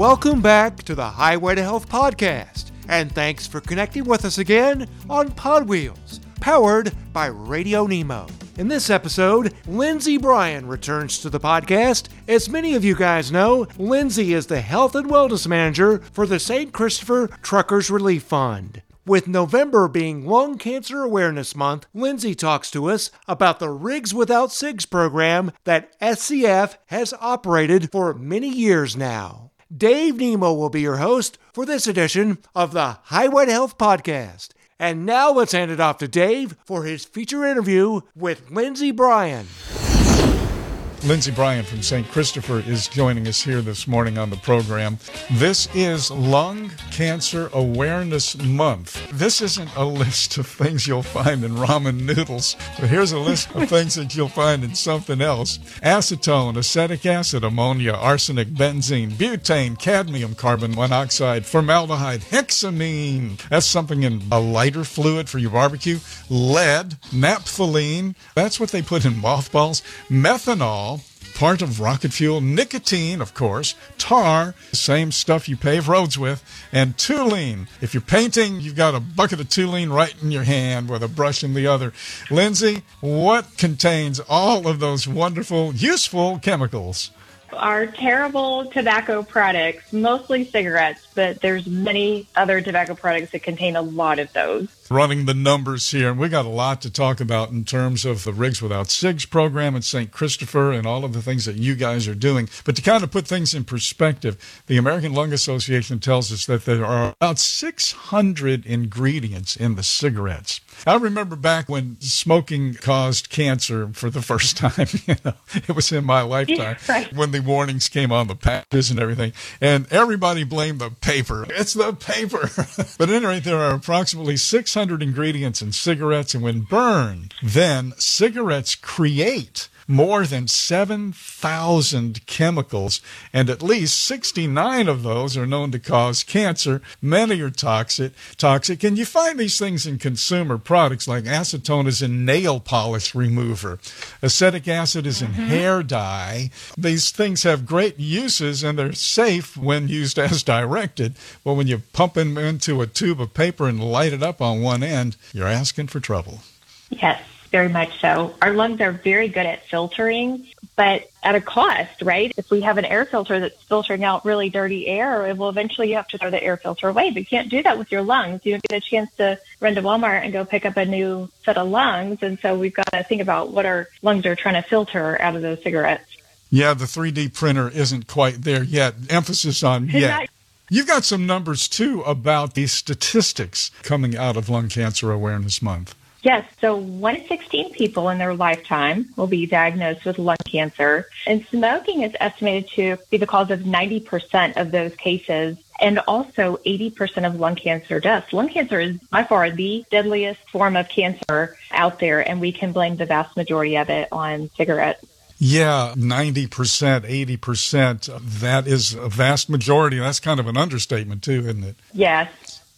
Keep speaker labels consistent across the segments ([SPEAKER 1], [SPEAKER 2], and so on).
[SPEAKER 1] Welcome back to the Highway to Health podcast, and thanks for connecting with us again on Pod Wheels, powered by Radio Nemo. In this episode, Lindsay Bryan returns to the podcast. As many of you guys know, Lindsay is the Health and Wellness Manager for the St. Christopher Truckers Relief Fund. With November being Lung Cancer Awareness Month, Lindsay talks to us about the Rigs Without Cigs program that SCF has operated for many years now. Dave Nemo will be your host for this edition of the Highway to Health podcast. And now let's hand it off to Dave for his feature interview with Lindsay Bryan.
[SPEAKER 2] Lindsay Bryan from St. Christopher is joining us here this morning on the program. This is Lung Cancer Awareness Month. This isn't a list of things you'll find in ramen noodles, but here's a list of things that you'll find in something else acetone, acetic acid, ammonia, arsenic, benzene, butane, cadmium, carbon monoxide, formaldehyde, hexamine. That's something in a lighter fluid for your barbecue. Lead, naphthalene. That's what they put in mothballs. Methanol part of rocket fuel, nicotine, of course, tar, the same stuff you pave roads with, and toluene. If you're painting, you've got a bucket of toluene right in your hand with a brush in the other. Lindsay, what contains all of those wonderful, useful chemicals?
[SPEAKER 3] Our terrible tobacco products, mostly cigarettes, but there's many other tobacco products that contain a lot of those
[SPEAKER 2] running the numbers here. And we got a lot to talk about in terms of the Rigs Without Cigs program at St. Christopher and all of the things that you guys are doing. But to kind of put things in perspective, the American Lung Association tells us that there are about 600 ingredients in the cigarettes. I remember back when smoking caused cancer for the first time. You know, it was in my lifetime
[SPEAKER 3] right.
[SPEAKER 2] when the warnings came on the patches and everything, and everybody blamed the paper. It's the paper. but at any rate, there are approximately 600 600 ingredients in cigarettes, and when burned, then cigarettes create more than 7,000 chemicals, and at least 69 of those are known to cause cancer. Many are toxic. Toxic, and you find these things in consumer products like acetone is in nail polish remover, acetic acid is in mm-hmm. hair dye. These things have great uses and they're safe when used as directed. But when you pump them into a tube of paper and light it up on one end, you're asking for trouble.
[SPEAKER 3] Yes very much so. Our lungs are very good at filtering, but at a cost, right? If we have an air filter that's filtering out really dirty air, well, eventually you have to throw the air filter away. But you can't do that with your lungs. You don't get a chance to run to Walmart and go pick up a new set of lungs. And so we've got to think about what our lungs are trying to filter out of those cigarettes.
[SPEAKER 2] Yeah, the 3D printer isn't quite there yet. Emphasis on yet. You've got some numbers too about the statistics coming out of Lung Cancer Awareness Month.
[SPEAKER 3] Yes, so one in 16 people in their lifetime will be diagnosed with lung cancer. And smoking is estimated to be the cause of 90% of those cases and also 80% of lung cancer deaths. Lung cancer is by far the deadliest form of cancer out there, and we can blame the vast majority of it on cigarettes.
[SPEAKER 2] Yeah, 90%, 80%. That is a vast majority. That's kind of an understatement, too, isn't it?
[SPEAKER 3] Yes.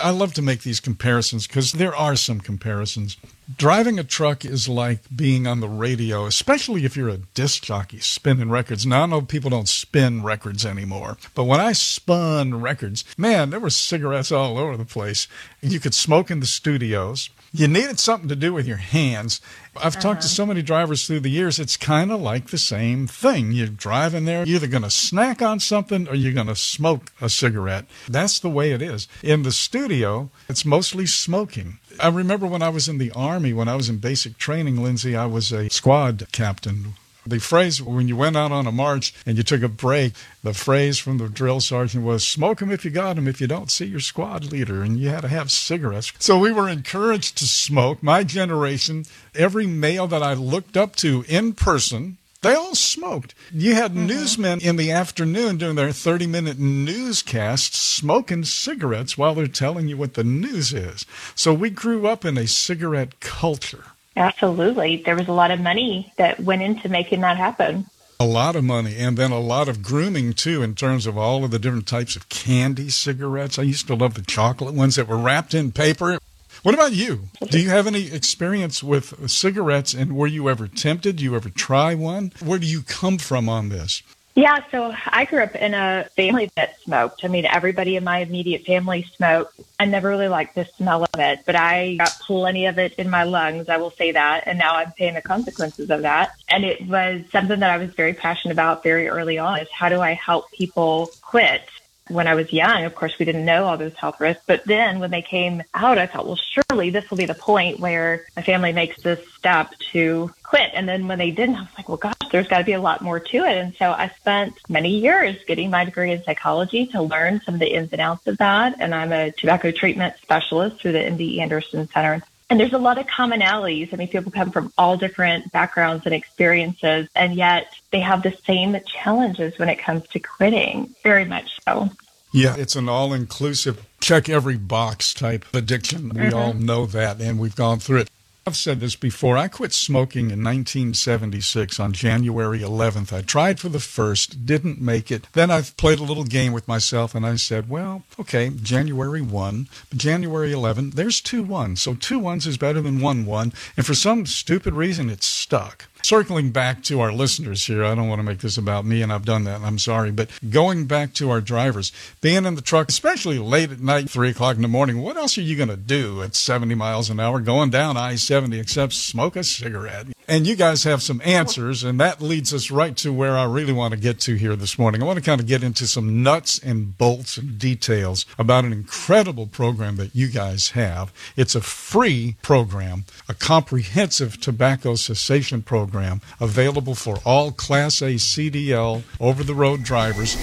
[SPEAKER 2] I love to make these comparisons because there are some comparisons. Driving a truck is like being on the radio, especially if you're a disc jockey spinning records. Now, I know people don't spin records anymore, but when I spun records, man, there were cigarettes all over the place. You could smoke in the studios. You needed something to do with your hands. I've uh-huh. talked to uh-huh. so many drivers through the years, it's kind of like the same thing. You're driving there, you're either going to snack on something or you're going to smoke a cigarette. That's the way it is. In the studio, it's mostly smoking. I remember when I was in the Army, when I was in basic training, Lindsay, I was a squad captain the phrase when you went out on a march and you took a break, the phrase from the drill sergeant was smoke 'em if you got 'em. If you don't, see your squad leader. And you had to have cigarettes. So we were encouraged to smoke. My generation, every male that I looked up to in person, they all smoked. You had mm-hmm. newsmen in the afternoon doing their 30 minute newscasts smoking cigarettes while they're telling you what the news is. So we grew up in a cigarette culture.
[SPEAKER 3] Absolutely. There was a lot of money that went into making that happen.
[SPEAKER 2] A lot of money, and then a lot of grooming too, in terms of all of the different types of candy cigarettes. I used to love the chocolate ones that were wrapped in paper. What about you? Do you have any experience with cigarettes, and were you ever tempted? Do you ever try one? Where do you come from on this?
[SPEAKER 3] Yeah, so I grew up in a family that smoked. I mean, everybody in my immediate family smoked. I never really liked the smell of it, but I got plenty of it in my lungs, I will say that. And now I'm paying the consequences of that. And it was something that I was very passionate about very early on is how do I help people quit? When I was young, of course, we didn't know all those health risks. But then when they came out, I thought, well, surely this will be the point where my family makes this step to quit. And then when they didn't, I was like, well, gosh, there's got to be a lot more to it. And so I spent many years getting my degree in psychology to learn some of the ins and outs of that. And I'm a tobacco treatment specialist through the MD Anderson Center. And there's a lot of commonalities. I mean, people come from all different backgrounds and experiences, and yet they have the same challenges when it comes to quitting, very much so.
[SPEAKER 2] Yeah, it's an all inclusive, check every box type addiction. We mm-hmm. all know that, and we've gone through it. I've said this before. I quit smoking in 1976 on January 11th. I tried for the first, didn't make it. Then I've played a little game with myself and I said, well, okay, January 1, January 11, there's two ones. So two ones is better than one one. And for some stupid reason, it's stuck circling back to our listeners here, I don't want to make this about me, and I've done that, I'm sorry, but going back to our drivers, being in the truck, especially late at night, 3 o'clock in the morning, what else are you going to do at 70 miles an hour going down I 70 except smoke a cigarette? And you guys have some answers, and that leads us right to where I really want to get to here this morning. I want to kind of get into some nuts and bolts and details about an incredible program that you guys have. It's a free program, a comprehensive tobacco cessation program available for all Class A CDL over the road drivers.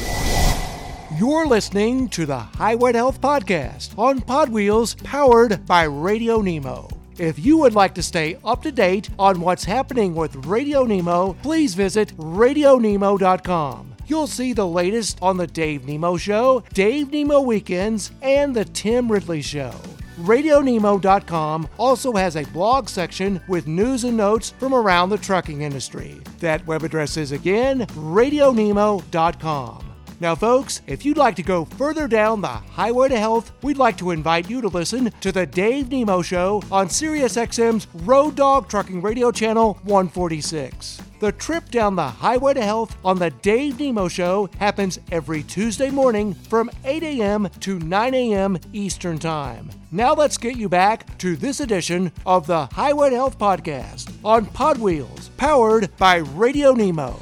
[SPEAKER 1] You're listening to the Highway Health Podcast on Pod Wheels, powered by Radio Nemo. If you would like to stay up to date on what's happening with Radio Nemo, please visit radionemo.com. You'll see the latest on the Dave Nemo Show, Dave Nemo Weekends, and the Tim Ridley Show. RadioNemo.com also has a blog section with news and notes from around the trucking industry. That web address is again RadioNemo.com. Now, folks, if you'd like to go further down the highway to health, we'd like to invite you to listen to the Dave Nemo Show on SiriusXM's Road Dog Trucking Radio Channel 146. The trip down the highway to health on the Dave Nemo Show happens every Tuesday morning from 8 a.m. to 9 a.m. Eastern Time. Now let's get you back to this edition of the Highway to Health Podcast on Pod Wheels, powered by Radio Nemo.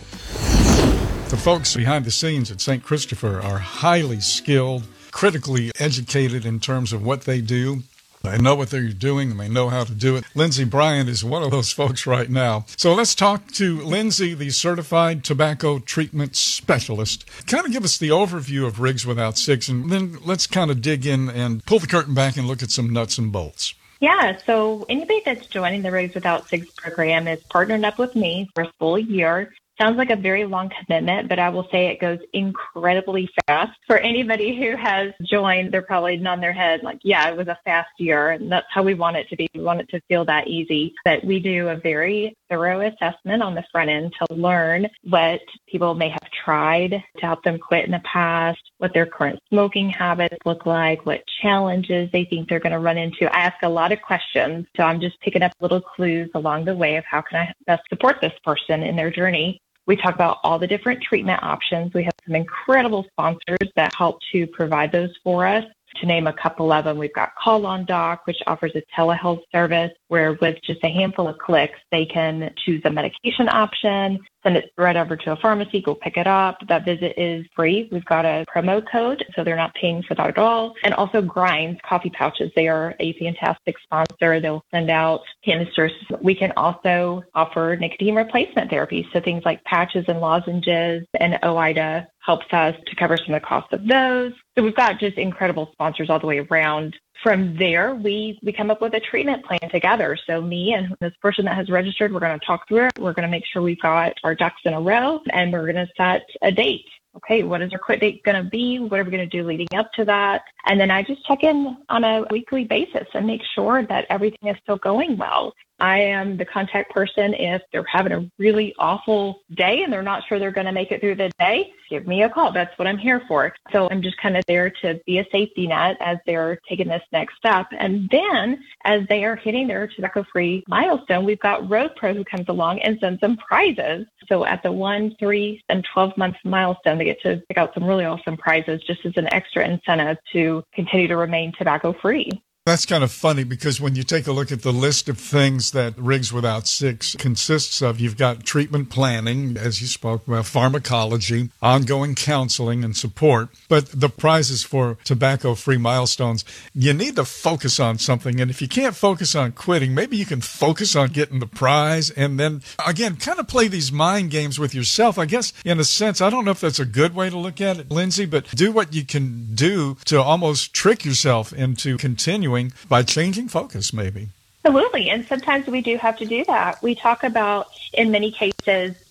[SPEAKER 2] The folks behind the scenes at St. Christopher are highly skilled, critically educated in terms of what they do. They know what they're doing and they know how to do it. Lindsay Bryant is one of those folks right now. So let's talk to Lindsay, the certified tobacco treatment specialist. Kind of give us the overview of Rigs Without Cigs, and then let's kind of dig in and pull the curtain back and look at some nuts and bolts.
[SPEAKER 3] Yeah, so anybody that's joining the Rigs Without Cigs program is partnered up with me for a full year. Sounds like a very long commitment, but I will say it goes incredibly fast. For anybody who has joined, they're probably nodding their head like, yeah, it was a fast year. And that's how we want it to be. We want it to feel that easy. But we do a very thorough assessment on the front end to learn what people may have tried to help them quit in the past, what their current smoking habits look like, what challenges they think they're going to run into. I ask a lot of questions. So I'm just picking up little clues along the way of how can I best support this person in their journey. We talk about all the different treatment options. We have some incredible sponsors that help to provide those for us. To name a couple of them, we've got Call on Doc, which offers a telehealth service where with just a handful of clicks, they can choose a medication option, send it right over to a pharmacy, go pick it up. That visit is free. We've got a promo code, so they're not paying for that at all. And also Grinds coffee pouches. They are a fantastic sponsor. They'll send out canisters. We can also offer nicotine replacement therapy. So things like patches and lozenges and OOIDA helps us to cover some of the costs of those. So we've got just incredible sponsors all the way around from there, we, we come up with a treatment plan together. So me and this person that has registered, we're going to talk through it. We're going to make sure we've got our ducks in a row and we're going to set a date. Okay, what is our quit date going to be? What are we going to do leading up to that? And then I just check in on a weekly basis and make sure that everything is still going well. I am the contact person if they're having a really awful day and they're not sure they're going to make it through the day. Give me a call. That's what I'm here for. So I'm just kind of there to be a safety net as they're taking this next step. And then as they are hitting their tobacco free milestone, we've got Road Pro who comes along and sends them prizes. So at the one, three, and 12 month milestone, they get to pick out some really awesome prizes just as an extra incentive to continue to remain tobacco free.
[SPEAKER 2] That's kind of funny because when you take a look at the list of things that Rigs Without Cigs consists of, you've got treatment planning, as you spoke about, pharmacology, ongoing counseling and support. But the prizes for tobacco free milestones, you need to focus on something. And if you can't focus on quitting, maybe you can focus on getting the prize and then again, kind of play these mind games with yourself. I guess in a sense, I don't know if that's a good way to look at it, Lindsay, but do what you can do to almost trick yourself into continuing by changing focus, maybe.
[SPEAKER 3] Absolutely. And sometimes we do have to do that. We talk about, in many cases,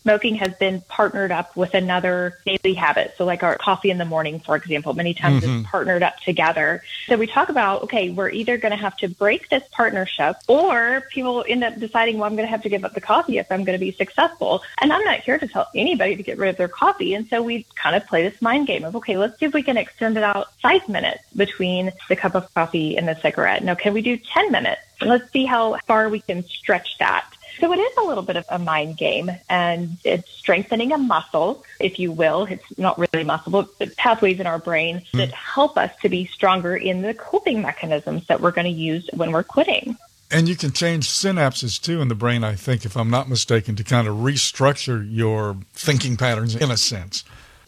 [SPEAKER 3] smoking has been partnered up with another daily habit. So, like our coffee in the morning, for example, many times mm-hmm. it's partnered up together. So, we talk about, okay, we're either going to have to break this partnership or people end up deciding, well, I'm going to have to give up the coffee if I'm going to be successful. And I'm not here to tell anybody to get rid of their coffee. And so, we kind of play this mind game of, okay, let's see if we can extend it out five minutes between the cup of coffee and the cigarette. Now, can we do 10 minutes? Let's see how far we can stretch that. So it is a little bit of a mind game and it's strengthening a muscle, if you will. It's not really muscle, but pathways in our brain mm that help us to be stronger in the coping mechanisms that we're going to use when we're quitting.
[SPEAKER 2] And you can change synapses too in the brain, I think, if I'm not mistaken, to kind of restructure your thinking patterns in a sense.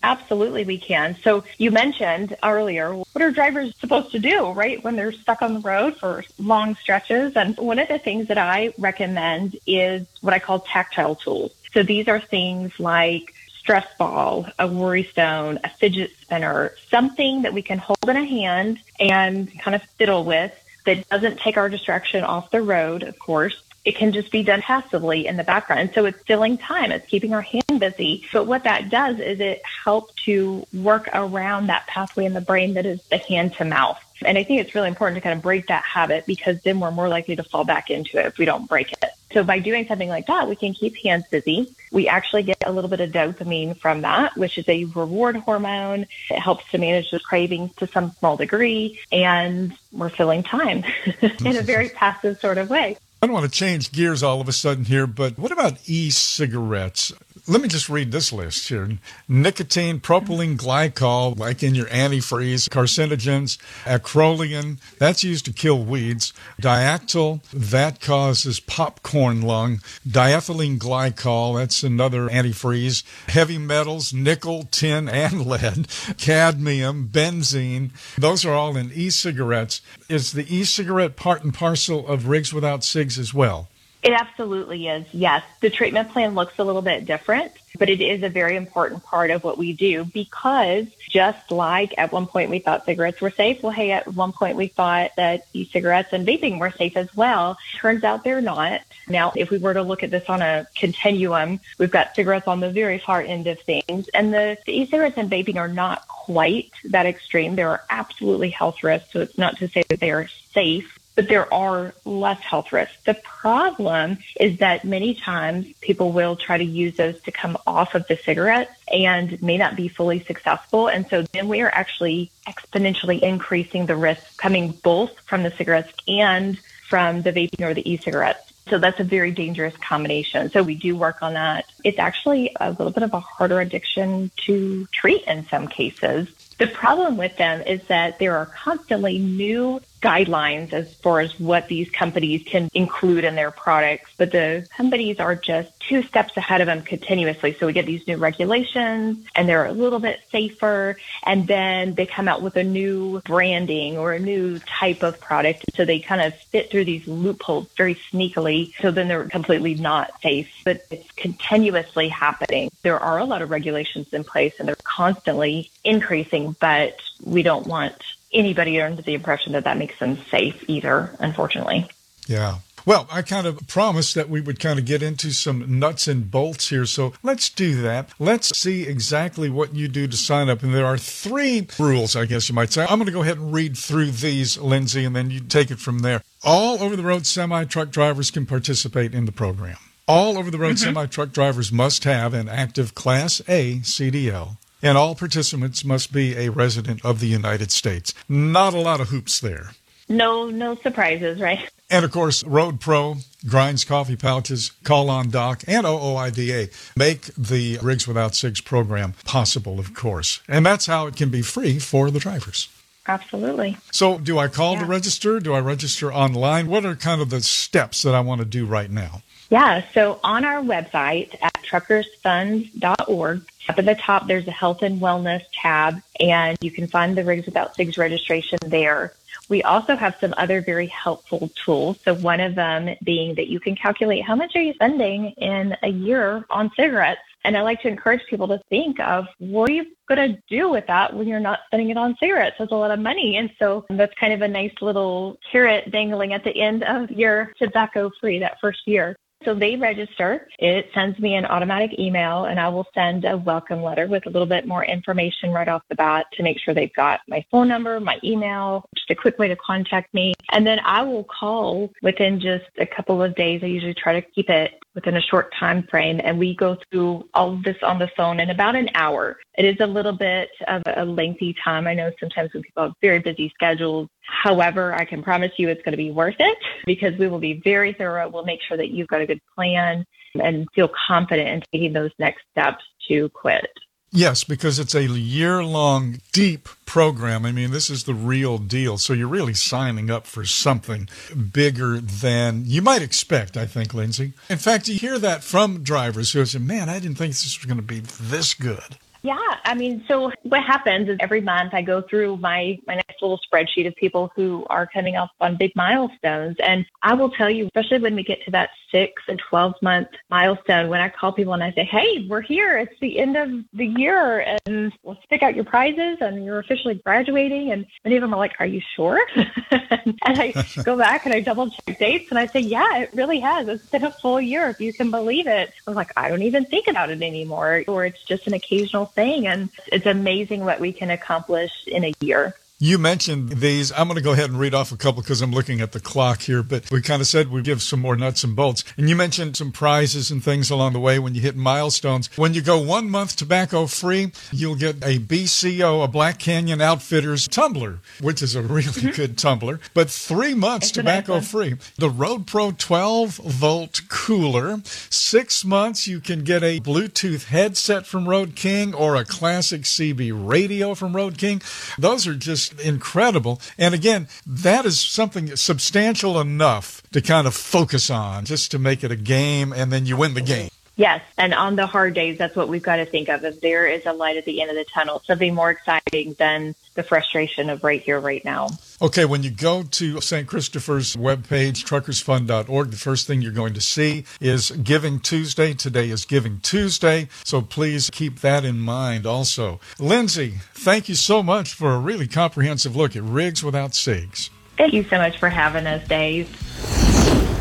[SPEAKER 3] Absolutely, we can. So you mentioned earlier, what are drivers supposed to do, right, when they're stuck on the road for long stretches? And one of the things that I recommend is what I call tactile tools. So these are things like stress ball, a worry stone, a fidget spinner, something that we can hold in a hand and kind of fiddle with that doesn't take our distraction off the road, of course, it can just be done passively in the background. And so it's filling time. It's keeping our hand busy. But what that does is it helps to work around that pathway in the brain that is the hand to mouth. And I think it's really important to kind of break that habit because then we're more likely to fall back into it if we don't break it. So by doing something like that, we can keep hands busy. We actually get a little bit of dopamine from that, which is a reward hormone. It helps to manage the cravings to some small degree, and we're filling time in a very passive sort of way.
[SPEAKER 2] I don't want to change gears all of a sudden here, but what about e cigarettes? let me just read this list here. Nicotine, propylene glycol, like in your antifreeze, carcinogens, acrolein, that's used to kill weeds, diacetyl, that causes popcorn lung, diethylene glycol, that's another antifreeze, heavy metals, nickel, tin, and lead, cadmium, benzene, those are all in e cigarettes. Is the e cigarette part and parcel of Rigs Without Cigs as well?
[SPEAKER 3] It absolutely is. Yes. The treatment plan looks a little bit different, but it is a very important part of what we do because just like at one point we thought cigarettes were safe, well, hey, at one point we thought that e-cigarettes and vaping were safe as well. Turns out they're not. Now, if we were to look at this on a continuum, we've got cigarettes on the very far end of things and the, the e-cigarettes and vaping are not quite that extreme. There are absolutely health risks. So it's not to say that they are safe but there are less health risks. The problem is that many times people will try to use those to come off of the cigarette and may not be fully successful. And so then we are actually exponentially increasing the risk coming both from the cigarettes and from the vaping or the e-cigarettes. So that's a very dangerous combination. So we do work on that. It's actually a little bit of a harder addiction to treat in some cases. The problem with them is that there are constantly new guidelines as far as what these companies can include in their products, but the companies are just two steps ahead of them continuously. So we get these new regulations and they're a little bit safer. And then they come out with a new branding or a new type of product. So they kind of fit through these loopholes very sneakily. So then they're completely not safe, but it's continuously happening. There are a lot of regulations in place and they're constantly increasing, but we don't want anybody under the impression that that makes them safe either, unfortunately.
[SPEAKER 2] Yeah. Well, I kind of promised that we would kind of get into some nuts and bolts here. So let's do that. Let's see exactly what you do to sign up. And there are three rules, I guess you might say. I'm going to go ahead and read through these, Lindsay, and then you take it from there. All over the road semi truck drivers can participate in the program. All over the road mm-hmm. semi truck drivers must have an active Class A CDL and all participants must be a resident of the United States. Not a lot of hoops there.
[SPEAKER 3] No, no surprises, right?
[SPEAKER 2] And of course, Road Pro, Grinds Coffee Pouches, Call on Doc, and OOIDA make the Rigs Without Cigs program possible, of course. And that's how it can be free for the drivers.
[SPEAKER 3] Absolutely.
[SPEAKER 2] So, do I call yeah. to register? Do I register online? What are kind of the steps that I want to do right now?
[SPEAKER 3] Yeah, so on our website at truckersfunds.org, up at the top, there's a health and wellness tab, and you can find the Rigs Without Cigs registration there. We also have some other very helpful tools. So one of them being that you can calculate how much are you spending in a year on cigarettes. And I like to encourage people to think of what are you going to do with that when you're not spending it on cigarettes? That's a lot of money. And so that's kind of a nice little carrot dangling at the end of your tobacco free that first year. So they register. It sends me an automatic email and I will send a welcome letter with a little bit more information right off the bat to make sure they've got my phone number, my email, just a quick way to contact me. And then I will call within just a couple of days. I usually try to keep it within a short time frame and we go through all of this on the phone in about an hour. It is a little bit of a lengthy time. I know sometimes when people have very busy schedules. However, I can promise you it's going to be worth it because we will be very thorough. We'll make sure that you've got a good plan and feel confident in taking those next steps to quit.
[SPEAKER 2] Yes, because it's a year long, deep program. I mean, this is the real deal. So you're really signing up for something bigger than you might expect, I think, Lindsay. In fact, you hear that from drivers who say, man, I didn't think this was going to be this good.
[SPEAKER 3] Yeah, I mean, so what happens is every month I go through my my nice little spreadsheet of people who are coming up on big milestones, and I will tell you, especially when we get to that six and twelve month milestone, when I call people and I say, "Hey, we're here. It's the end of the year, and let's pick out your prizes, and you're officially graduating," and many of them are like, "Are you sure?" and I go back and I double check dates, and I say, "Yeah, it really has. It's been a full year, if you can believe it." I'm like, I don't even think about it anymore, or it's just an occasional thing. And it's amazing what we can accomplish in a year.
[SPEAKER 2] You mentioned these. I'm going to go ahead and read off a couple because I'm looking at the clock here, but we kind of said we'd give some more nuts and bolts. And you mentioned some prizes and things along the way when you hit milestones. When you go one month tobacco free, you'll get a BCO, a Black Canyon Outfitters tumbler, which is a really mm-hmm. good tumbler, but three months it's tobacco free. The Road Pro 12 volt cooler. Six months, you can get a Bluetooth headset from Road King or a classic CB radio from Road King. Those are just incredible. And again, that is something substantial enough to kind of focus on just to make it a game and then you win the game.
[SPEAKER 3] Yes, and on the hard days, that's what we've got to think of. If there is a light at the end of the tunnel, something more exciting than the frustration of right here, right now.
[SPEAKER 2] Okay, when you go to St. Christopher's webpage, truckersfund.org, the first thing you're going to see is Giving Tuesday. Today is Giving Tuesday, so please keep that in mind also. Lindsay, thank you so much for a really comprehensive look at rigs without cigs.
[SPEAKER 3] Thank you so much for having us, Dave.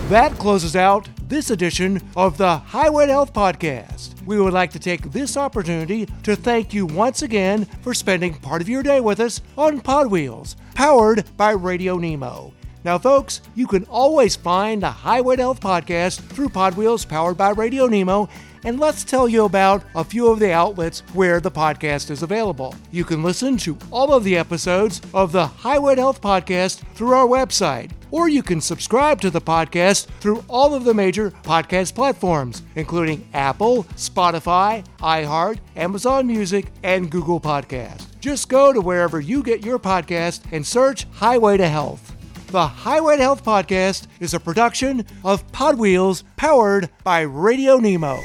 [SPEAKER 1] That closes out this edition of the Highway Health Podcast. We would like to take this opportunity to thank you once again for spending part of your day with us on Pod Wheels, powered by Radio Nemo. Now, folks, you can always find the Highway to Health Podcast through Pod Wheels, powered by Radio Nemo and let's tell you about a few of the outlets where the podcast is available. You can listen to all of the episodes of the Highway to Health Podcast through our website, or you can subscribe to the podcast through all of the major podcast platforms, including Apple, Spotify, iHeart, Amazon Music, and Google Podcast. Just go to wherever you get your podcast and search Highway to Health. The Highway to Health podcast is a production of Pod Wheels powered by Radio Nemo.